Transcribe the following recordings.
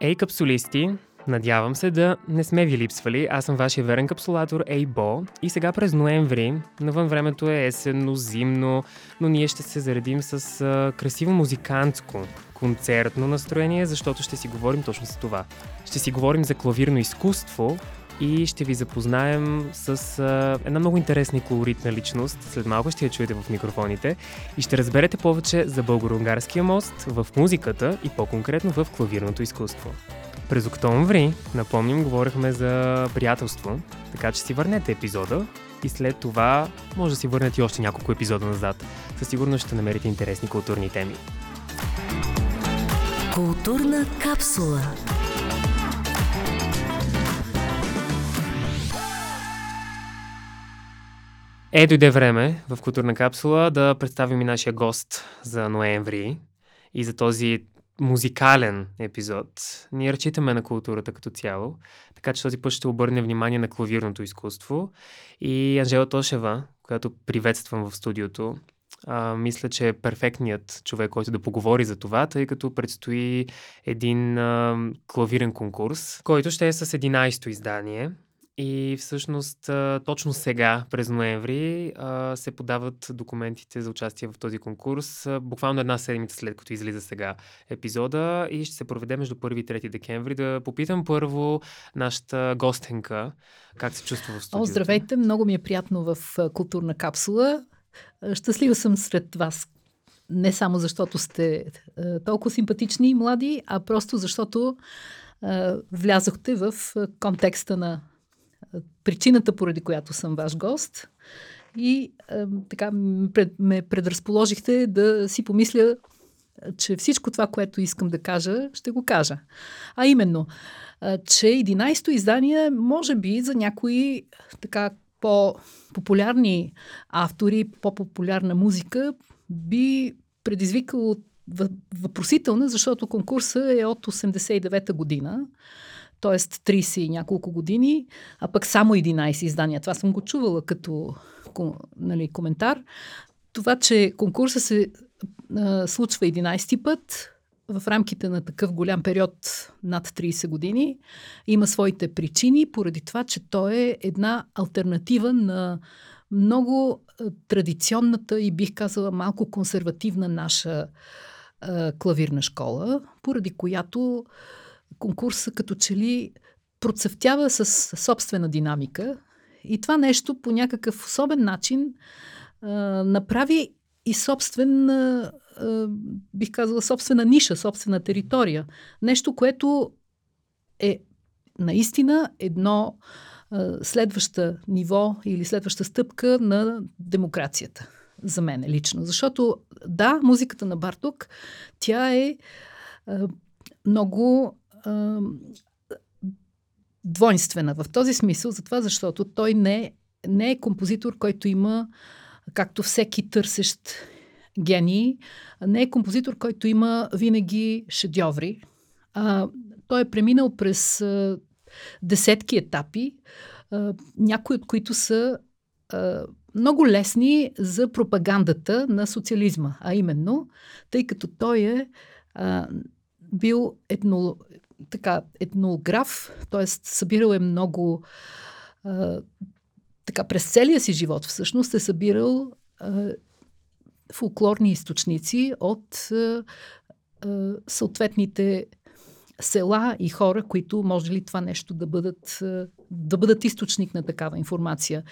Ей, капсулисти! Надявам се да не сме ви липсвали. Аз съм вашия верен капсулатор Ейбо и сега през ноември, навън времето е есенно, зимно, но ние ще се заредим с а, красиво музикантско, концертно настроение, защото ще си говорим точно за това. Ще си говорим за клавирно изкуство и ще ви запознаем с а, една много интересна и колоритна личност. След малко ще я чуете в микрофоните и ще разберете повече за българо-унгарския мост в музиката и по-конкретно в клавирното изкуство. През октомври, напомням, говорихме за приятелство, така че си върнете епизода и след това може да си върнете още няколко епизода назад. Със сигурност ще намерите интересни културни теми. Културна капсула. Е, дойде време в културна капсула да представим и нашия гост за ноември и за този музикален епизод. Ние разчитаме на културата като цяло, така че този път ще обърне внимание на клавирното изкуство. И Анжела Тошева, която приветствам в студиото, а, мисля, че е перфектният човек, който да поговори за това, тъй като предстои един а, клавирен конкурс, който ще е с 11-то издание. И всъщност точно сега, през ноември, се подават документите за участие в този конкурс. Буквално една седмица след като излиза сега епизода и ще се проведе между 1 и 3 декември. Да попитам първо нашата гостенка как се чувства в студиото. О, здравейте! Много ми е приятно в културна капсула. Щастлива съм сред вас. Не само защото сте толкова симпатични и млади, а просто защото влязохте в контекста на причината, поради която съм ваш гост. И е, така ме предразположихте да си помисля, че всичко това, което искам да кажа, ще го кажа. А именно, е, че 11-то издание, може би за някои така по-популярни автори, по-популярна музика, би предизвикало въпросителна, защото конкурса е от 89-та година т.е. 30 и няколко години, а пък само 11 издания. Това съм го чувала като нали, коментар. Това, че конкурса се а, случва 11 път, в рамките на такъв голям период над 30 години, има своите причини, поради това, че той е една альтернатива на много традиционната и бих казала малко консервативна наша а, клавирна школа, поради която конкурса като че ли процъфтява с собствена динамика и това нещо по някакъв особен начин а, направи и собствен, а, бих казала, собствена ниша, собствена територия. Нещо, което е наистина едно а, следваща ниво или следваща стъпка на демокрацията за мен лично. Защото да, музиката на Барток, тя е а, много а, двойствена в този смисъл, затова защото той не, не е композитор, който има, както всеки търсещ гений, не е композитор, който има винаги шедьоври. А, той е преминал през а, десетки етапи, а, някои от които са а, много лесни за пропагандата на социализма, а именно, тъй като той е а, бил етно, така, етнограф, т.е. събирал е много а, така, през целия си живот всъщност е събирал а, фолклорни източници от а, а, съответните села и хора, които може ли това нещо да бъдат, да бъдат източник на такава информация.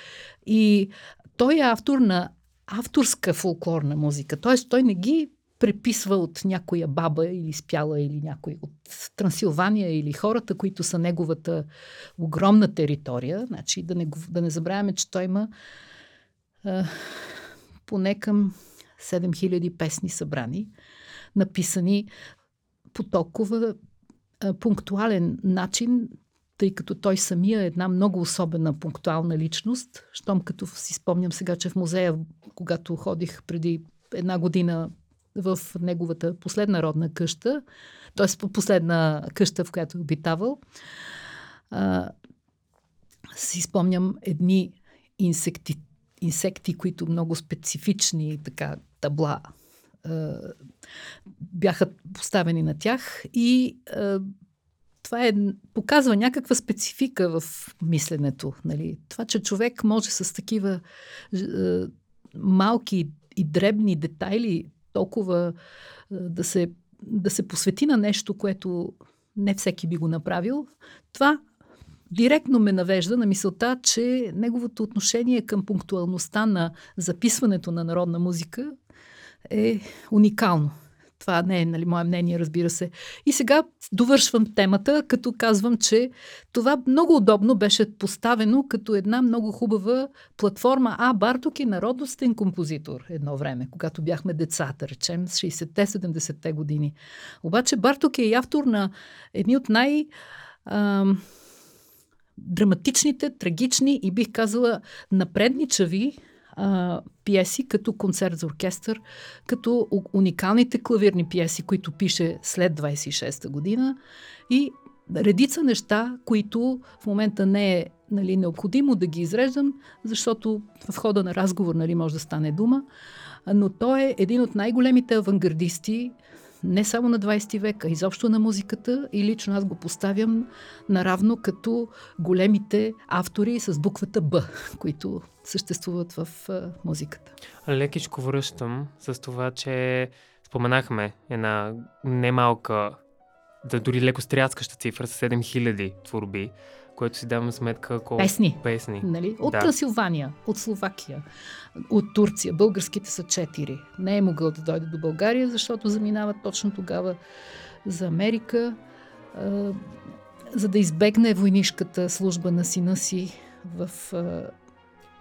И той е автор на авторска фолклорна музика. Т.е. той не ги преписва от някоя баба или спяла или някой от Трансилвания или хората, които са неговата огромна територия. Значи да не, да не забравяме, че той има а, поне към 7000 песни събрани, написани по толкова а, пунктуален начин, тъй като той самия е една много особена пунктуална личност. Щом като си спомням сега, че в музея, когато ходих преди една година в неговата последна родна къща, т.е. последна къща, в която е обитавал, а, си спомням едни инсекти, инсекти, които много специфични така табла а, бяха поставени на тях и а, това е, показва някаква специфика в мисленето. Нали? Това, че човек може с такива е, малки и дребни детайли толкова да се, да се посвети на нещо, което не всеки би го направил, това директно ме навежда на мисълта, че неговото отношение към пунктуалността на записването на народна музика е уникално. Това не е нали, мое мнение, разбира се. И сега довършвам темата, като казвам, че това много удобно беше поставено като една много хубава платформа. А, Барток е народностен композитор едно време, когато бяхме децата, речем, с 60-те, 70-те години. Обаче Барток е и автор на едни от най- ам, драматичните, трагични и бих казала напредничави а, пиеси, като концерт за оркестър, като уникалните клавирни пиеси, които пише след 26-та година и редица неща, които в момента не е нали, необходимо да ги изреждам, защото в хода на разговор нали, може да стане дума, но той е един от най-големите авангардисти не само на 20 век, а изобщо на музиката и лично аз го поставям наравно като големите автори с буквата Б, които съществуват в музиката. Лекичко връщам с това, че споменахме една немалка, да дори леко стряскаща цифра с 7000 творби което си давам сметка колко песни. песни. Нали? От да. Трансилвания, от Словакия, от Турция. Българските са четири. Не е могъл да дойде до България, защото заминава точно тогава за Америка, а, за да избегне войнишката служба на сина си в а,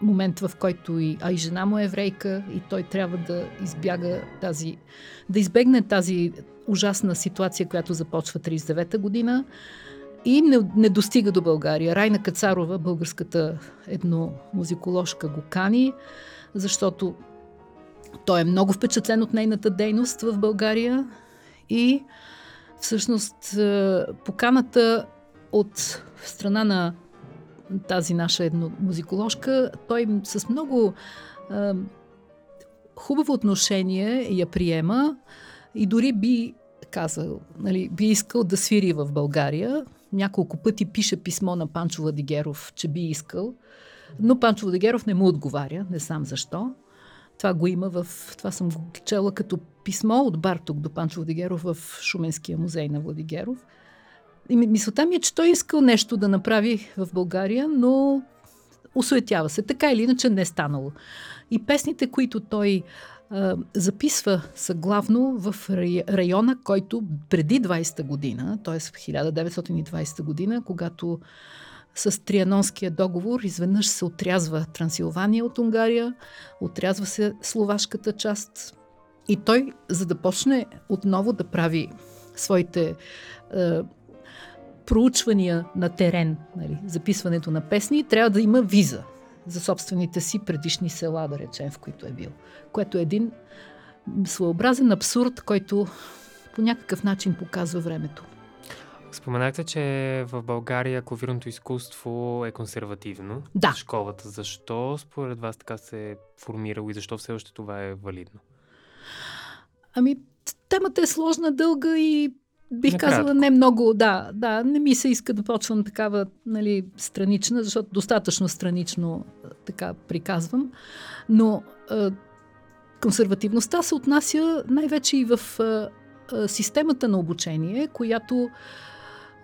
момент, в който и, а и жена му е еврейка и той трябва да избяга тази, да избегне тази ужасна ситуация, която започва 39-та година и не, не достига до България. Райна Кацарова, българската едномузиколожка, го кани, защото той е много впечатлен от нейната дейност в България и всъщност е, поканата от страна на тази наша едномузиколожка, той с много е, хубаво отношение я приема и дори би казал, нали, би искал да свири в България няколко пъти пише писмо на Панчо Владигеров, че би искал, но Панчо Владигеров не му отговаря, не сам защо. Това го има в... Това съм го чела като писмо от Барток до Панчо Владигеров в Шуменския музей на Владигеров. И мисълта ми е, че той искал нещо да направи в България, но осуетява се. Така или иначе не е станало. И песните, които той записва са главно в района, който преди 20-та година, т.е. в 1920 година, когато с Трианонския договор изведнъж се отрязва Трансилвания от Унгария, отрязва се словашката част и той, за да почне отново да прави своите е, проучвания на терен, нали, записването на песни, трябва да има виза за собствените си предишни села, да речем, в които е бил. Което е един своеобразен абсурд, който по някакъв начин показва времето. Споменахте, че в България клавирното изкуство е консервативно. Да. Школата. Защо според вас така се е формирало и защо все още това е валидно? Ами, темата е сложна, дълга и Бих Накратко. казала не много, да, да, не ми се иска да почвам такава нали, странична, защото достатъчно странично така приказвам, но е, консервативността се отнася най-вече и в е, системата на обучение, която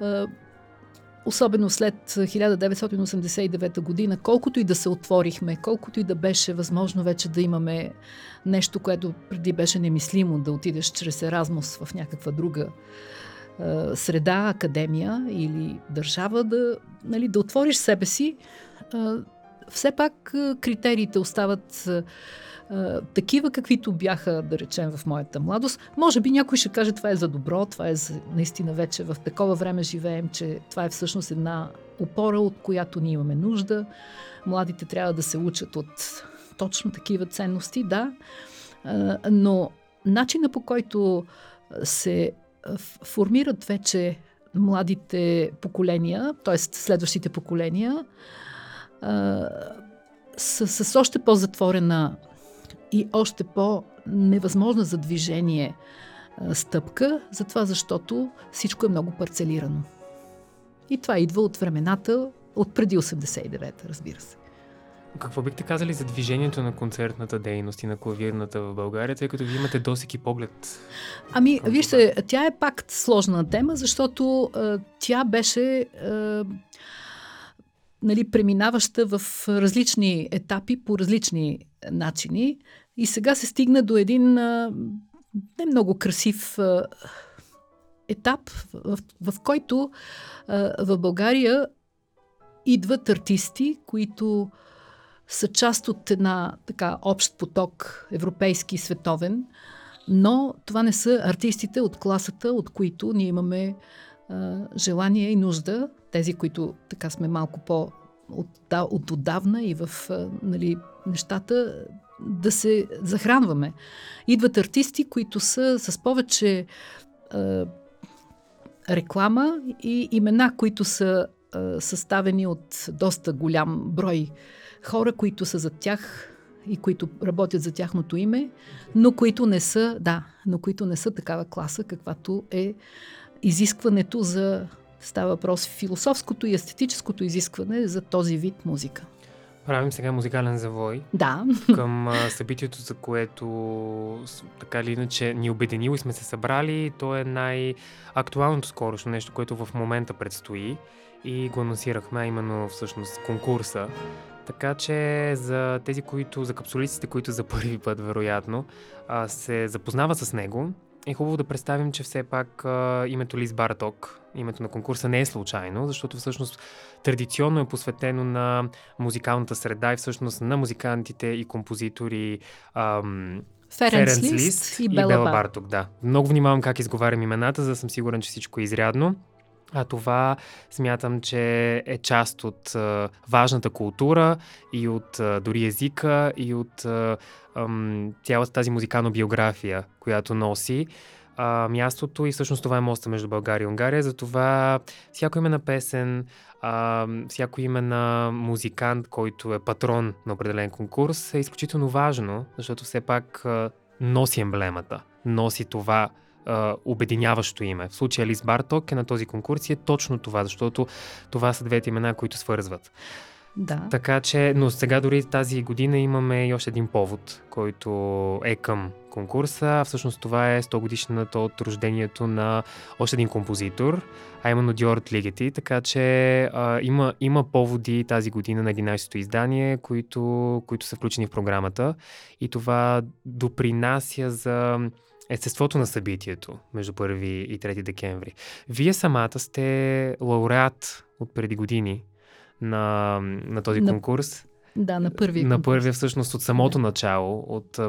е, особено след 1989 година, колкото и да се отворихме, колкото и да беше възможно вече да имаме нещо, което преди беше немислимо да отидеш чрез Еразмус в някаква друга е, среда, академия или държава, да, нали, да отвориш себе си, е, все пак е, критериите остават такива, каквито бяха, да речем, в моята младост. Може би някой ще каже, това е за добро, това е за, наистина вече в такова време живеем, че това е всъщност една опора, от която ние имаме нужда. Младите трябва да се учат от точно такива ценности, да, но начина по който се формират вече младите поколения, т.е. следващите поколения, с, с още по-затворена и още по-невъзможна за движение стъпка, затова защото всичко е много парцелирано. И това идва от времената, от преди 89-та, разбира се. Какво бихте казали за движението на концертната дейност и на клавирната в България, тъй като вие имате досеки поглед? Ами, вижте, тя е пак сложна тема, защото а, тя беше а, нали, преминаваща в различни етапи по различни начини и сега се стигна до един а, не много красив а, етап, в, в, който в България идват артисти, които са част от една така общ поток, европейски и световен, но това не са артистите от класата, от които ние имаме а, желание и нужда, тези, които така сме малко по от, от отдавна и в а, нали, нещата да се захранваме. Идват артисти, които са с повече а, реклама и имена, които са а, съставени от доста голям брой хора, които са за тях и които работят за тяхното име, но които не са, да, но които не са такава класа, каквато е изискването за Става въпрос философското и естетическото изискване за този вид музика. Правим сега музикален завой. Да. Към а, събитието, за което така или иначе ни обединило и сме се събрали. То е най-актуалното скорошно нещо, което в момента предстои и го анонсирахме, именно всъщност конкурса. Така че за тези, които, за капсулистите, които за първи път, вероятно, се запознават с него, е хубаво да представим, че все пак а, името Лиз Барток, името на конкурса не е случайно, защото всъщност традиционно е посветено на музикалната среда и всъщност на музикантите и композитори ам, Ференс Лист, Лист и, Бела, Бела Барток. Да. Много внимавам как изговарям имената, за да съм сигурен, че всичко е изрядно. А това смятам, че е част от а, важната култура и от а, дори езика и от а, ам, цялата тази музикална биография, която носи а, мястото и всъщност това е моста между България и Унгария. Затова всяко име на песен, а, всяко име на музикант, който е патрон на определен конкурс е изключително важно, защото все пак а, носи емблемата, носи това а, обединяващо име. В случая Лис Барток е на този конкурс и е точно това, защото това са двете имена, които свързват. Да. Така че, но сега дори тази година имаме и още един повод, който е към конкурса. Всъщност това е 100 годишната от рождението на още един композитор, а именно Диорт Лигети. Така че а, има, има поводи тази година на 11-то издание, които, които са включени в програмата. И това допринася за естеството на събитието между 1 и 3 декември. Вие самата сте лауреат от преди години на, на този на, конкурс. Да, на първия На първия всъщност от самото да. начало, от,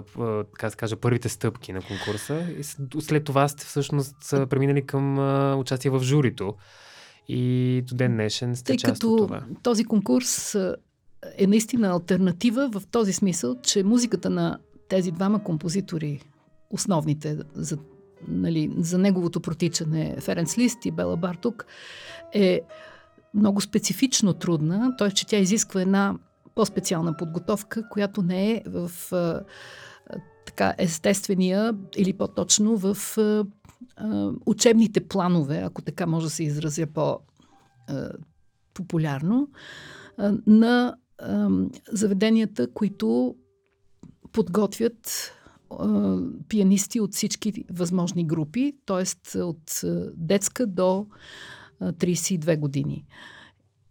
така се кажа, първите стъпки на конкурса. И след това сте всъщност преминали към участие в журито. И до ден днешен сте Тъй част като от това. този конкурс е наистина альтернатива в този смисъл, че музиката на тези двама композитори, основните за, нали, за неговото протичане, Ференц Лист и Бела Бартук, е много специфично трудна, т.е. че тя изисква една по-специална подготовка, която не е в а, така естествения или по-точно в а, учебните планове, ако така може да се изразя по-популярно, на заведенията, които подготвят пианисти от всички възможни групи, т.е. от детска до 32 години.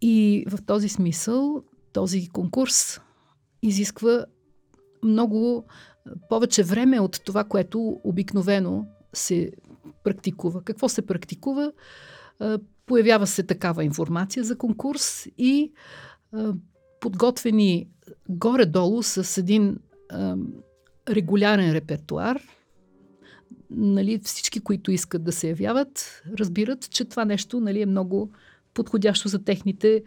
И в този смисъл този конкурс изисква много повече време от това, което обикновено се практикува. Какво се практикува? Появява се такава информация за конкурс и подготвени горе-долу с един регулярен репертуар – нали, всички, които искат да се явяват, разбират, че това нещо нали, е много подходящо за техните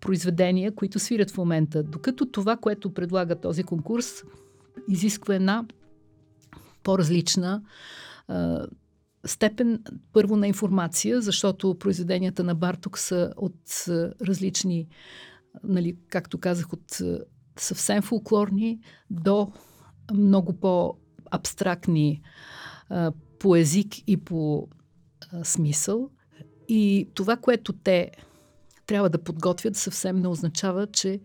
произведения, които свирят в момента. Докато това, което предлага този конкурс, изисква една по-различна а, степен първо на информация, защото произведенията на Барток са от а, различни, нали, както казах, от а, съвсем фулклорни до много по-абстрактни по език и по смисъл. И това, което те трябва да подготвят, съвсем не означава, че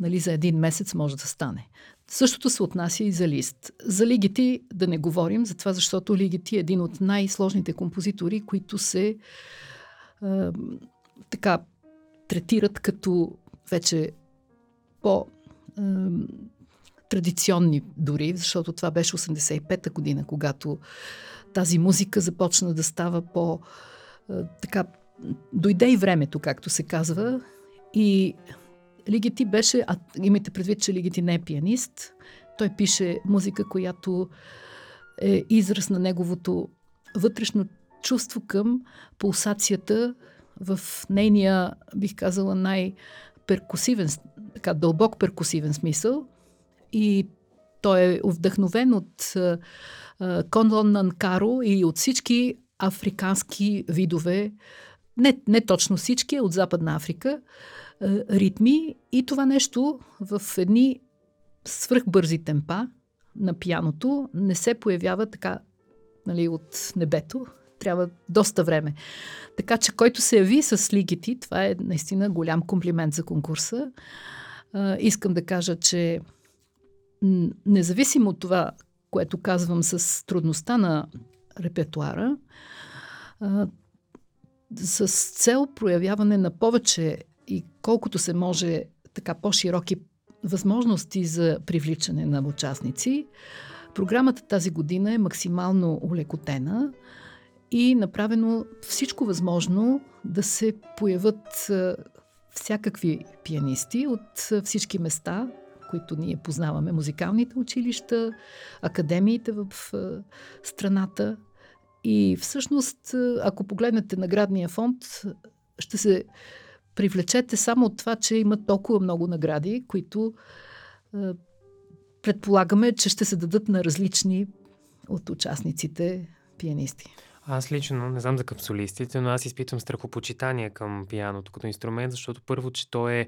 нали, за един месец може да стане. Същото се отнася и за лист. За Лигити да не говорим, за това, защото Лигити е един от най-сложните композитори, които се а, така третират като вече по традиционни дори, защото това беше 85-та година, когато тази музика започна да става по а, така дойде и времето, както се казва, и Лигити беше, а имайте предвид, че Лигити не е пианист, той пише музика, която е израз на неговото вътрешно чувство към пулсацията в нейния, бих казала, най-перкусивен, така дълбок перкусивен смисъл. И той е вдъхновен от Конлон Нанкаро и от всички африкански видове, не, не точно всички, от Западна Африка, ритми и това нещо в едни свръхбързи темпа на пияното не се появява така нали, от небето. Трябва доста време. Така че който се яви с лигити, това е наистина голям комплимент за конкурса. Искам да кажа, че независимо от това, което казвам с трудността на репертуара, с цел проявяване на повече и колкото се може така по-широки възможности за привличане на участници. Програмата тази година е максимално улекотена и направено всичко възможно да се появят всякакви пианисти от всички места, които ние познаваме, музикалните училища, академиите в страната. И всъщност, ако погледнете наградния фонд, ще се привлечете само от това, че има толкова много награди, които предполагаме, че ще се дадат на различни от участниците пианисти. Аз лично, не знам за капсулистите, но аз изпитвам страхопочитание към пианото като инструмент, защото първо, че то е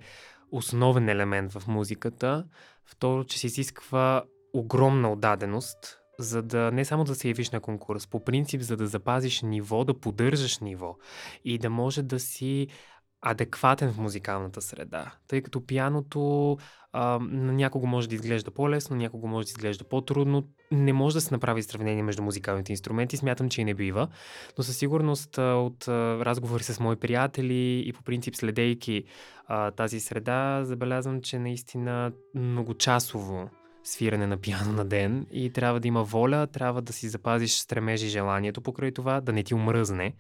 основен елемент в музиката, второ, че се изисква огромна отдаденост, за да не само да се явиш на конкурс, по принцип, за да запазиш ниво, да поддържаш ниво и да може да си адекватен в музикалната среда. Тъй като пияното а, на някого може да изглежда по-лесно, на някого може да изглежда по-трудно. Не може да се направи сравнение между музикалните инструменти, смятам, че и не бива. Но със сигурност от разговори с мои приятели и по принцип следейки а, тази среда, забелязвам, че наистина многочасово свиране на пиано на ден и трябва да има воля, трябва да си запазиш стремежи и желанието покрай това, да не ти омръзне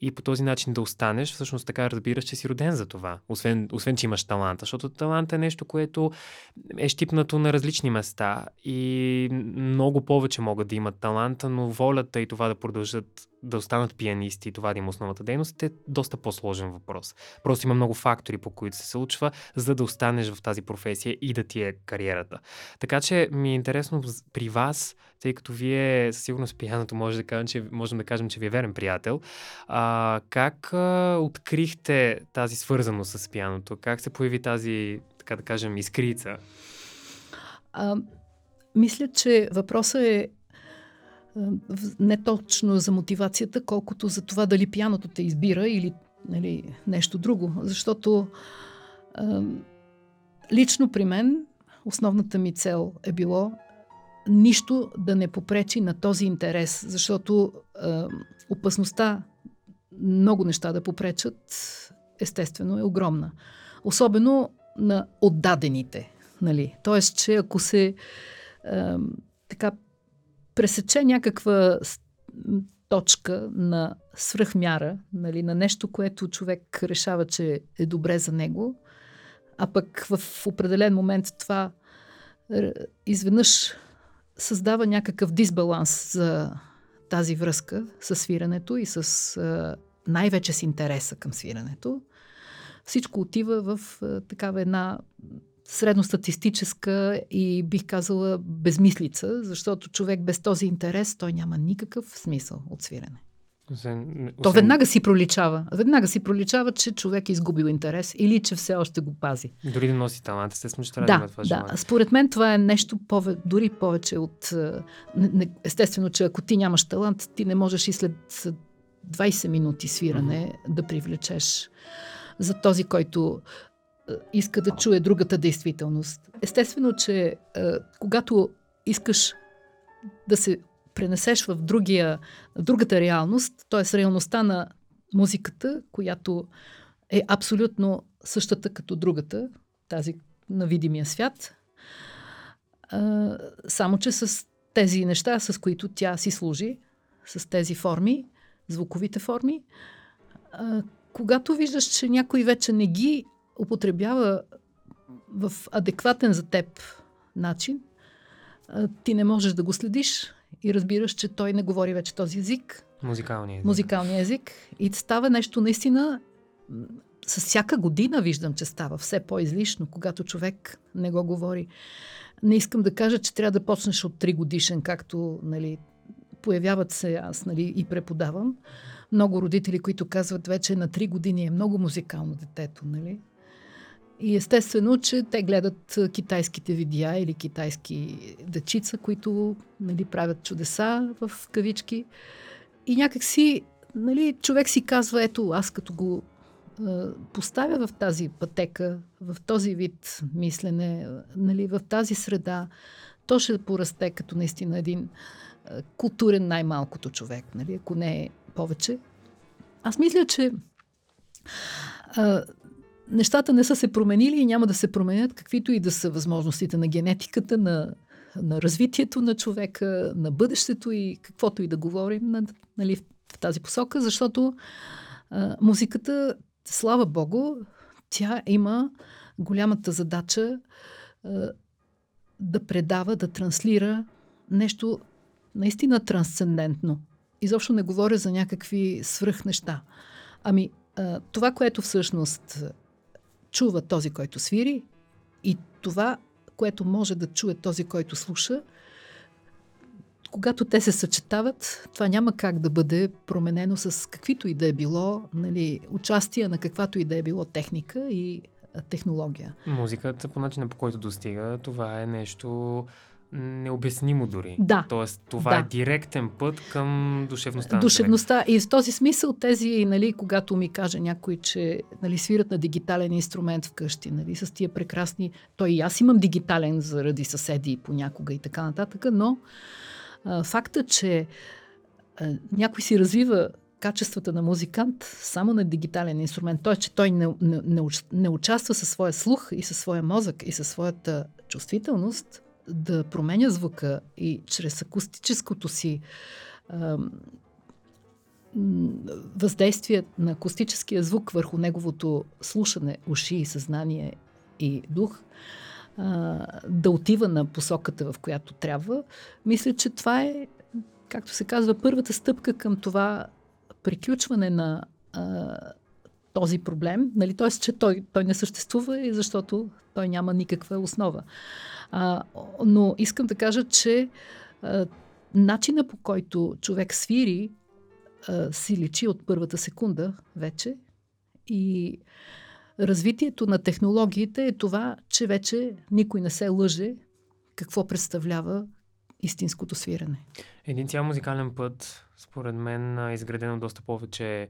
и по този начин да останеш, всъщност така разбираш, че си роден за това, освен, освен че имаш таланта, защото талант е нещо, което е щипнато на различни места и много повече могат да имат таланта, но волята и това да продължат да останат пианисти и това да има основната дейност е доста по-сложен въпрос. Просто има много фактори, по които се случва, за да останеш в тази професия и да ти е кариерата. Така че ми е интересно при вас, тъй като вие със сигурност пияното може да кажем, че, можем да кажем, че ви е верен приятел. А, как а, открихте тази свързаност с пияното? Как се появи тази, така да кажем, искрица? А, мисля, че въпросът е не точно за мотивацията, колкото за това дали пияното те избира или нали, нещо друго. Защото лично при мен основната ми цел е било нищо да не попречи на този интерес, защото опасността много неща да попречат, естествено, е огромна. Особено на отдадените. Нали? Тоест, че ако се а, така пресече някаква точка на свръхмяра, нали, на нещо, което човек решава, че е добре за него, а пък в определен момент това изведнъж създава някакъв дисбаланс за тази връзка с свирането и с най-вече с интереса към свирането. Всичко отива в такава една средностатистическа и бих казала безмислица, защото човек без този интерес, той няма никакъв смисъл от свирене. Осен... То веднага си проличава. Веднага си проличава, че човек е изгубил интерес или че все още го пази. Дори да носи талант, естествено ще трябва да, да това да. Желание. Според мен това е нещо пове, дори повече от... Естествено, че ако ти нямаш талант, ти не можеш и след 20 минути свиране mm-hmm. да привлечеш за този, който иска да чуе другата действителност. Естествено, че а, когато искаш да се пренесеш в, другия, другата реалност, т.е. реалността на музиката, която е абсолютно същата като другата, тази на видимия свят, а, само че с тези неща, с които тя си служи, с тези форми, звуковите форми, а, когато виждаш, че някой вече не ги употребява в адекватен за теб начин, ти не можеш да го следиш и разбираш, че той не говори вече този език. Музикалния език. Музикалния език. И става нещо наистина с всяка година виждам, че става все по-излишно, когато човек не го говори. Не искам да кажа, че трябва да почнеш от 3 годишен, както нали, появяват се, аз нали, и преподавам. Много родители, които казват вече на 3 години е много музикално детето. Нали? И естествено, че те гледат китайските видеа или китайски дечица, които нали, правят чудеса в кавички. И някакси нали, човек си казва, ето аз като го поставя в тази пътека, в този вид мислене, нали, в тази среда, то ще порасте като наистина един културен най-малкото човек, нали, ако не е повече. Аз мисля, че а, нещата не са се променили и няма да се променят, каквито и да са възможностите на генетиката, на, на развитието на човека, на бъдещето и каквото и да говорим нали, в тази посока, защото а, музиката слава Богу, тя има голямата задача а, да предава, да транслира нещо наистина трансцендентно. Изобщо не говоря за някакви свръх неща. Ами, това, което всъщност чува този, който свири, и това, което може да чуе този, който слуша, когато те се съчетават, това няма как да бъде променено с каквито и да е било нали, участие на каквато и да е било техника и технология. Музиката, по начина по който достига, това е нещо необяснимо дори. Да. Тоест, това да. е директен път към душевността. Душевността. И в този смисъл тези, нали, когато ми каже някой, че нали, свират на дигитален инструмент вкъщи, нали, с тия прекрасни... Той и аз имам дигитален заради съседи понякога и така нататък, но а, факта, че а, някой си развива качествата на музикант само на дигитален инструмент, т.е. че той не, не, не, не участва със своя слух и със своя мозък и със своята чувствителност, да променя звука и чрез акустическото си а, въздействие на акустическия звук върху неговото слушане, уши и съзнание и дух, а, да отива на посоката, в която трябва, мисля, че това е, както се казва, първата стъпка към това приключване на а, този проблем. Нали? Тоест, че той, той не съществува и защото той няма никаква основа. А, но искам да кажа, че а, начина по който човек свири а, си личи от първата секунда вече и развитието на технологиите е това, че вече никой не се лъже какво представлява истинското свирене. Един цял музикален път, според мен, е изградено доста повече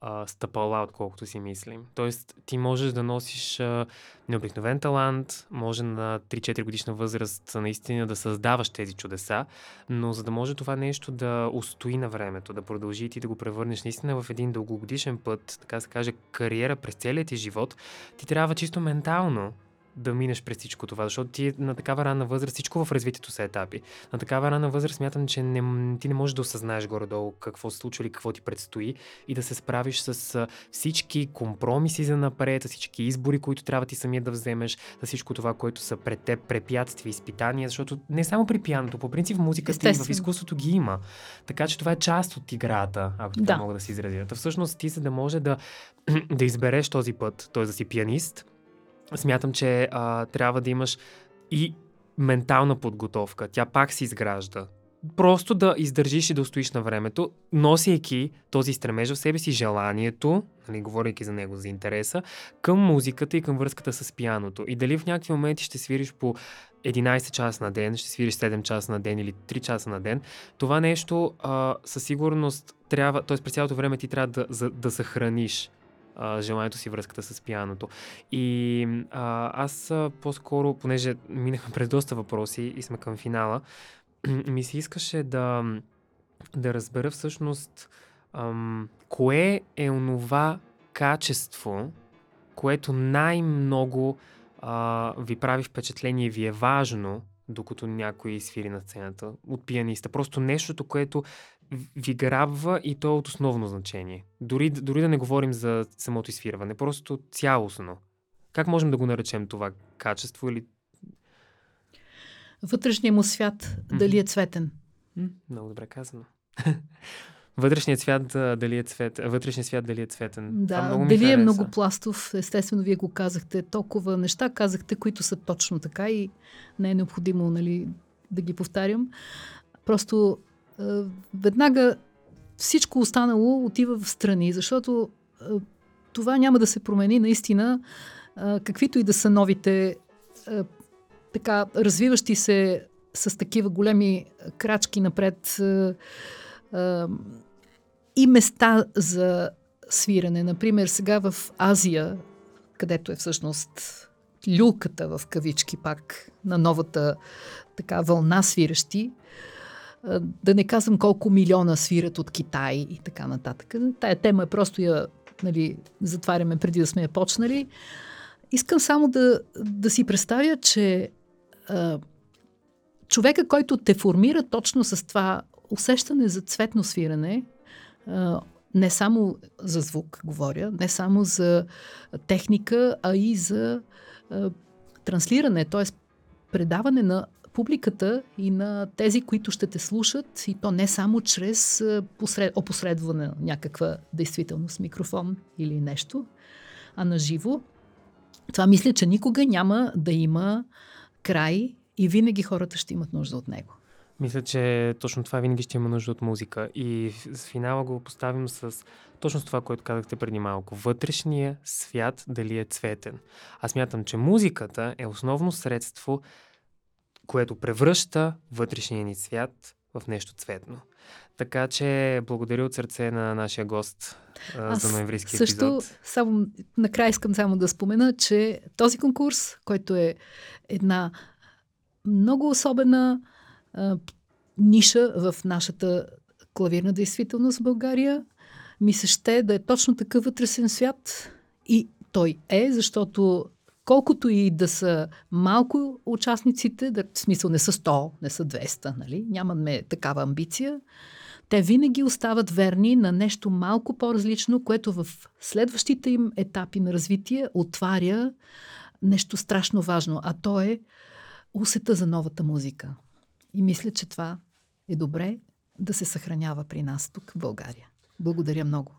а, стъпала, отколкото си мислим. Тоест, ти можеш да носиш а, необикновен талант, може на 3-4 годишна възраст наистина да създаваш тези чудеса, но за да може това нещо да устои на времето, да продължи и ти да го превърнеш наистина в един дългогодишен път, така се каже, кариера през целия ти живот, ти трябва чисто ментално да минеш през всичко това, защото ти на такава ранна възраст, всичко в развитието са етапи. На такава ранна възраст смятам, че не, ти не можеш да осъзнаеш горе-долу какво се случва или какво ти предстои и да се справиш с всички компромиси за напред, с всички избори, които трябва ти самия да вземеш, с всичко това, което са пред теб, препятствия, изпитания, защото не само при пианото, по принцип в музиката и в изкуството ги има. Така че това е част от играта, ако така да. мога да се изразя. Всъщност ти, за да може да, да избереш този път, т.е. да си пианист, смятам, че а, трябва да имаш и ментална подготовка. Тя пак се изгражда. Просто да издържиш и да устоиш на времето, носейки този стремеж в себе си, желанието, нали, говорейки за него, за интереса, към музиката и към връзката с пияното. И дали в някакви моменти ще свириш по 11 часа на ден, ще свириш 7 часа на ден или 3 часа на ден, това нещо а, със сигурност трябва, т.е. през цялото време ти трябва да, за, да съхраниш желанието си връзката с пианото. И а, аз по-скоро, понеже минахме през доста въпроси и сме към финала, ми се искаше да, да разбера всъщност ам, кое е онова качество, което най-много а, ви прави впечатление ви е важно, докато някой свири на сцената от пианиста. Просто нещото, което ви грабва и то е от основно значение. Дори, дори да не говорим за самото изфирване, просто цялостно. Как можем да го наречем това качество или... Вътрешният му свят, mm-hmm. дали е цветен? Mm, много добре казано. Вътрешният свят дали е цвет, вътрешният свят дали е цветен. Да, много дали е много пластов, естествено вие го казахте. Толкова неща казахте, които са точно така и не е необходимо нали, да ги повтарям. Просто веднага всичко останало отива в страни, защото е, това няма да се промени наистина, е, каквито и да са новите е, така развиващи се с такива големи крачки напред е, е, и места за свирене. Например, сега в Азия, където е всъщност люлката в кавички пак на новата така вълна свиращи, да не казвам колко милиона свират от Китай и така нататък. Тая тема е просто я нали, затваряме преди да сме я почнали. Искам само да, да си представя, че а, човека, който те формира точно с това усещане за цветно свирене, не само за звук говоря, не само за техника, а и за транслиране, т.е. предаване на публиката и на тези, които ще те слушат, и то не само чрез посред, опосредване на някаква действителност, микрофон или нещо, а на живо. Това мисля, че никога няма да има край и винаги хората ще имат нужда от него. Мисля, че точно това винаги ще има нужда от музика. И в финала го поставим с точно с това, което казахте преди малко. Вътрешния свят дали е цветен. Аз мятам, че музиката е основно средство, което превръща вътрешния ни свят в нещо цветно. Така че благодаря от сърце на нашия гост а, за ноемврийски също, епизод. само накрая искам само да спомена, че този конкурс, който е една много особена а, ниша в нашата клавирна действителност в България. Ми се ще да е точно такъв вътрешен свят и той е, защото колкото и да са малко участниците, да, в смисъл не са 100, не са 200, нали? нямаме такава амбиция, те винаги остават верни на нещо малко по-различно, което в следващите им етапи на развитие отваря нещо страшно важно, а то е усета за новата музика. И мисля, че това е добре да се съхранява при нас тук в България. Благодаря много.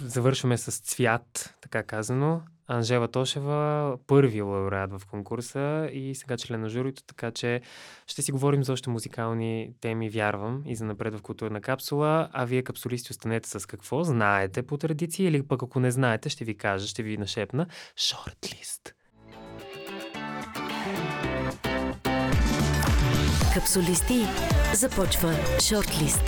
Завършваме с цвят, така казано. Анжела Тошева, първи лауреат в конкурса и сега член на журито, така че ще си говорим за още музикални теми, вярвам, и за напред в културна капсула. А вие, капсулисти, останете с какво? Знаете по традиция или пък ако не знаете, ще ви кажа, ще ви нашепна. Шортлист. Капсулисти започва Шортлист.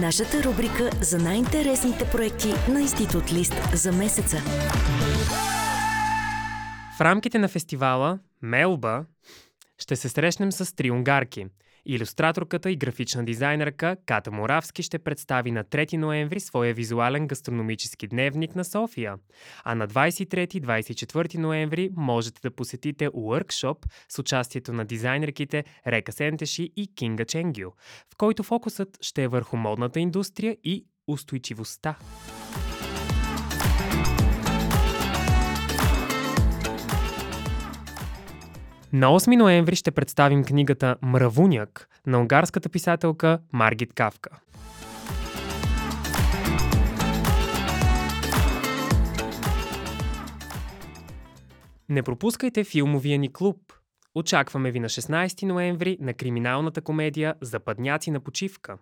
Нашата рубрика за най-интересните проекти на Институт Лист за месеца. В рамките на фестивала Мелба ще се срещнем с три унгарки – Иллюстраторката и графична дизайнерка Ката Моравски ще представи на 3 ноември своя визуален гастрономически дневник на София. А на 23-24 ноември можете да посетите уъркшоп с участието на дизайнерките Река Сентеши и Кинга Ченгю, в който фокусът ще е върху модната индустрия и устойчивостта. На 8 ноември ще представим книгата Мравуняк на унгарската писателка Маргит Кавка. Не пропускайте филмовия ни клуб. Очакваме ви на 16 ноември на криминалната комедия Западняци на почивка.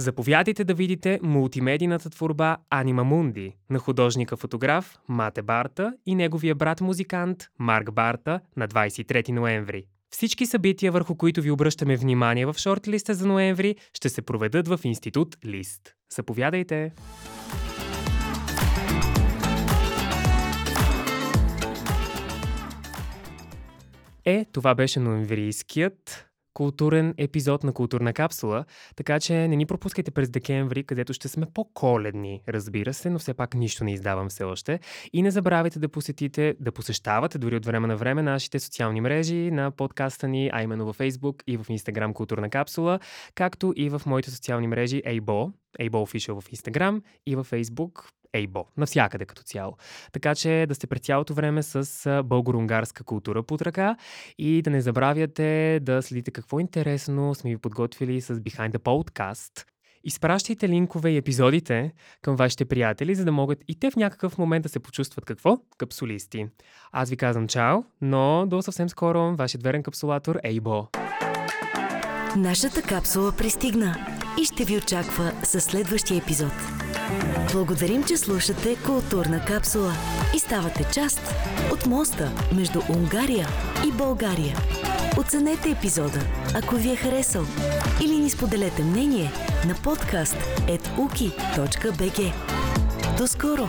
Заповядайте да видите мултимедийната творба Анима Мунди на художника-фотограф Мате Барта и неговия брат-музикант Марк Барта на 23 ноември. Всички събития, върху които ви обръщаме внимание в шортлиста за ноември, ще се проведат в Институт Лист. Заповядайте! Е, това беше ноемврийският културен епизод на Културна капсула, така че не ни пропускайте през декември, където ще сме по-коледни, разбира се, но все пак нищо не издавам все още. И не забравяйте да посетите, да посещавате дори от време на време нашите социални мрежи на подкаста ни, а именно във Facebook и в Instagram Културна капсула, както и в моите социални мрежи Ейбо, Ейбо Official в Instagram и във Facebook Ейбо, навсякъде като цяло. Така че да сте пред цялото време с българо-унгарска култура под ръка и да не забравяте да следите какво интересно сме ви подготвили с Behind the Podcast. Изпращайте линкове и епизодите към вашите приятели, за да могат и те в някакъв момент да се почувстват какво? Капсулисти. Аз ви казвам чао, но до съвсем скоро, вашият верен капсулатор Ейбо. Нашата капсула пристигна и ще ви очаква със следващия епизод. Благодарим, че слушате Културна капсула и ставате част от моста между Унгария и България. Оценете епизода, ако ви е харесал, или ни споделете мнение на подкаст.уki.bg. До скоро!